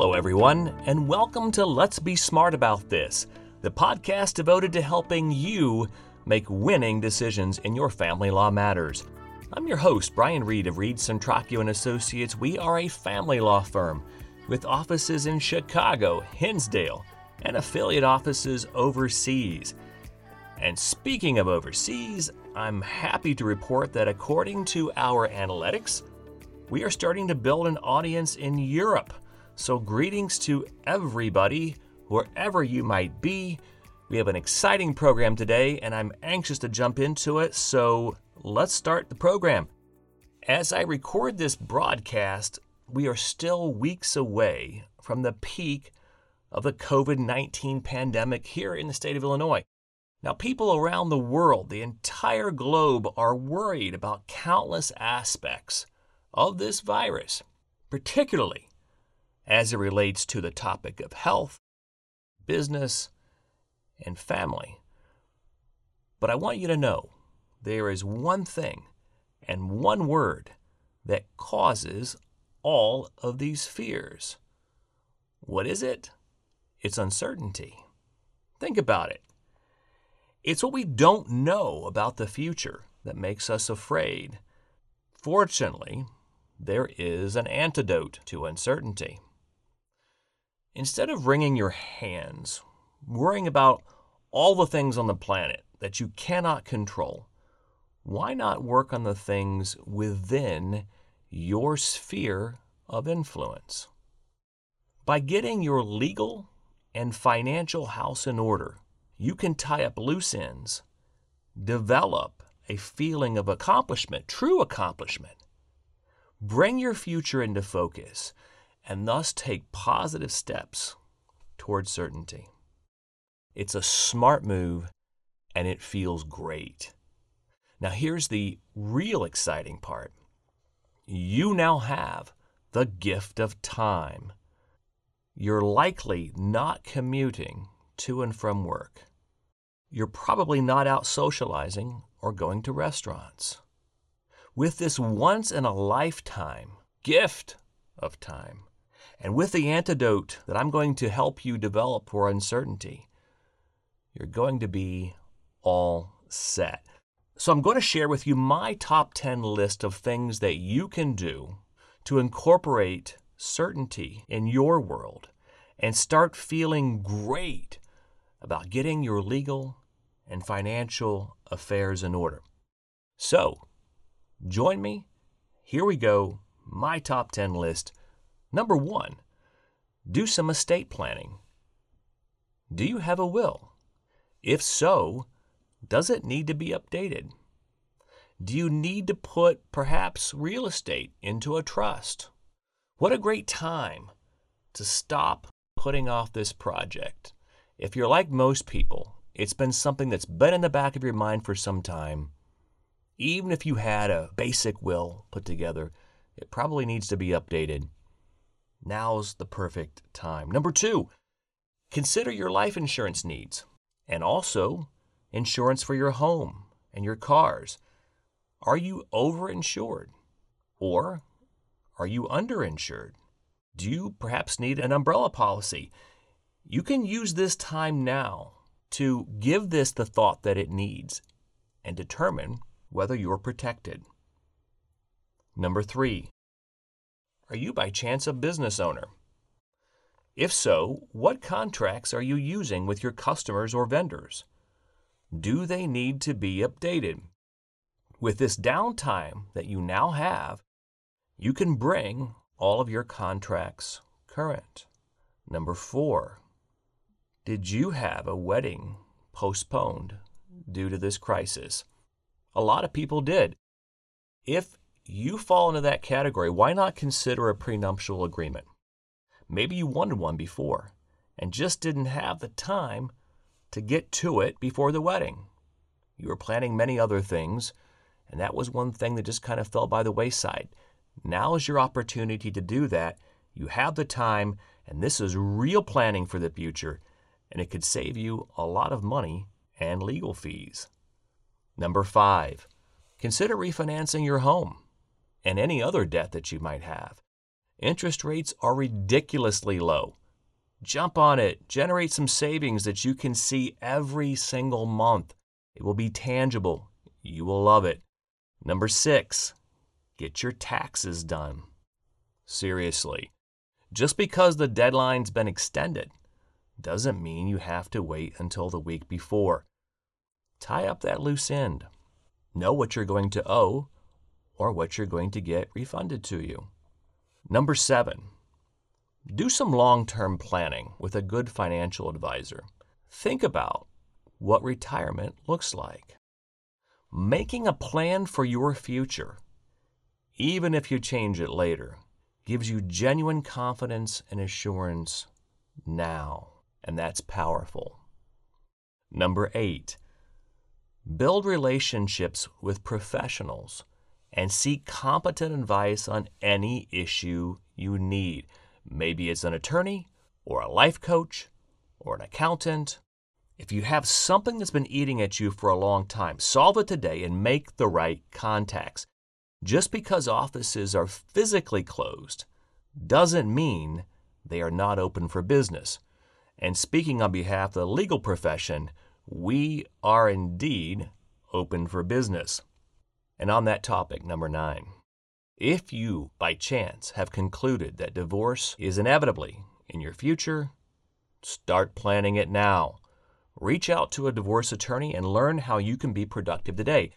Hello, everyone, and welcome to Let's Be Smart About This, the podcast devoted to helping you make winning decisions in your family law matters. I'm your host, Brian Reed of Reed Centracchio and Associates. We are a family law firm with offices in Chicago, Hinsdale, and affiliate offices overseas. And speaking of overseas, I'm happy to report that according to our analytics, we are starting to build an audience in Europe. So, greetings to everybody, wherever you might be. We have an exciting program today, and I'm anxious to jump into it. So, let's start the program. As I record this broadcast, we are still weeks away from the peak of the COVID 19 pandemic here in the state of Illinois. Now, people around the world, the entire globe, are worried about countless aspects of this virus, particularly as it relates to the topic of health, business, and family. But I want you to know there is one thing and one word that causes all of these fears. What is it? It's uncertainty. Think about it. It's what we don't know about the future that makes us afraid. Fortunately, there is an antidote to uncertainty. Instead of wringing your hands, worrying about all the things on the planet that you cannot control, why not work on the things within your sphere of influence? By getting your legal and financial house in order, you can tie up loose ends, develop a feeling of accomplishment, true accomplishment, bring your future into focus, and thus take positive steps towards certainty. It's a smart move and it feels great. Now, here's the real exciting part you now have the gift of time. You're likely not commuting to and from work you're probably not out socializing or going to restaurants. With this once in a lifetime gift of time, and with the antidote that I'm going to help you develop for uncertainty, you're going to be all set. So, I'm going to share with you my top 10 list of things that you can do to incorporate certainty in your world and start feeling great about getting your legal and financial affairs in order. So, join me. Here we go. My top 10 list. Number one, do some estate planning. Do you have a will? If so, does it need to be updated? Do you need to put perhaps real estate into a trust? What a great time to stop putting off this project. If you're like most people, it's been something that's been in the back of your mind for some time. Even if you had a basic will put together, it probably needs to be updated. Now's the perfect time. Number two, consider your life insurance needs and also insurance for your home and your cars. Are you overinsured or are you underinsured? Do you perhaps need an umbrella policy? You can use this time now to give this the thought that it needs and determine whether you're protected. Number three, are you by chance a business owner? If so, what contracts are you using with your customers or vendors? Do they need to be updated? With this downtime that you now have, you can bring all of your contracts current. Number four, did you have a wedding postponed due to this crisis? A lot of people did. If you fall into that category, why not consider a prenuptial agreement? Maybe you wanted one before and just didn't have the time to get to it before the wedding. You were planning many other things, and that was one thing that just kind of fell by the wayside. Now is your opportunity to do that. You have the time, and this is real planning for the future and it could save you a lot of money and legal fees. Number five, consider refinancing your home and any other debt that you might have. Interest rates are ridiculously low. Jump on it, generate some savings that you can see every single month. It will be tangible. You will love it. Number six, get your taxes done. Seriously, just because the deadline's been extended doesn't mean you have to wait until the week before. Tie up that loose end. Know what you're going to owe or what you're going to get refunded to you. Number seven, do some long term planning with a good financial advisor. Think about what retirement looks like. Making a plan for your future, even if you change it later, gives you genuine confidence and assurance now, and that's powerful. Number eight, build relationships with professionals and seek competent advice on any issue you need. Maybe it's an attorney, or a life coach, or an accountant. If you have something that's been eating at you for a long time, solve it today and make the right contacts. Just because offices are physically closed doesn't mean they are not open for business. And speaking on behalf of the legal profession, we are indeed open for business. And on that topic, number nine, if you, by chance, have concluded that divorce is inevitably in your future, start planning it now. Reach out to a divorce attorney and learn how you can be productive today.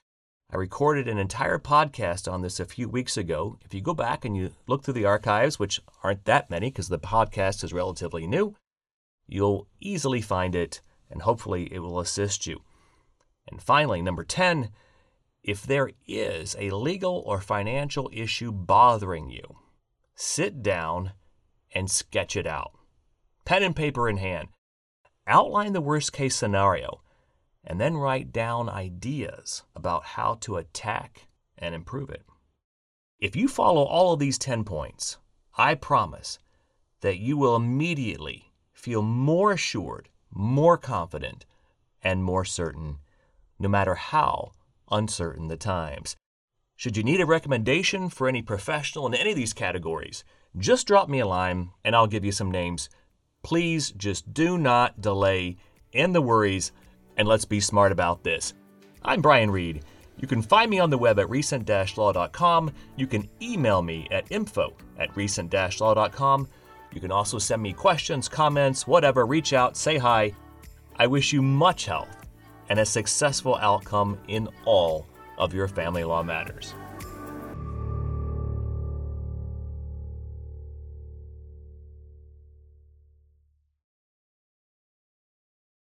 I recorded an entire podcast on this a few weeks ago. If you go back and you look through the archives, which aren't that many because the podcast is relatively new, you'll easily find it and hopefully it will assist you. And finally, number 10, if there is a legal or financial issue bothering you, sit down and sketch it out. Pen and paper in hand. Outline the worst case scenario and then write down ideas about how to attack and improve it. If you follow all of these 10 points, I promise that you will immediately feel more assured, more confident, and more certain, no matter how uncertain the times. Should you need a recommendation for any professional in any of these categories, just drop me a line and I'll give you some names. Please just do not delay. End the worries and let's be smart about this. I'm Brian Reed. You can find me on the web at recent-law.com. You can email me at info at recent-law.com. You can also send me questions, comments, whatever. Reach out, say hi. I wish you much health and a successful outcome in all of your family law matters.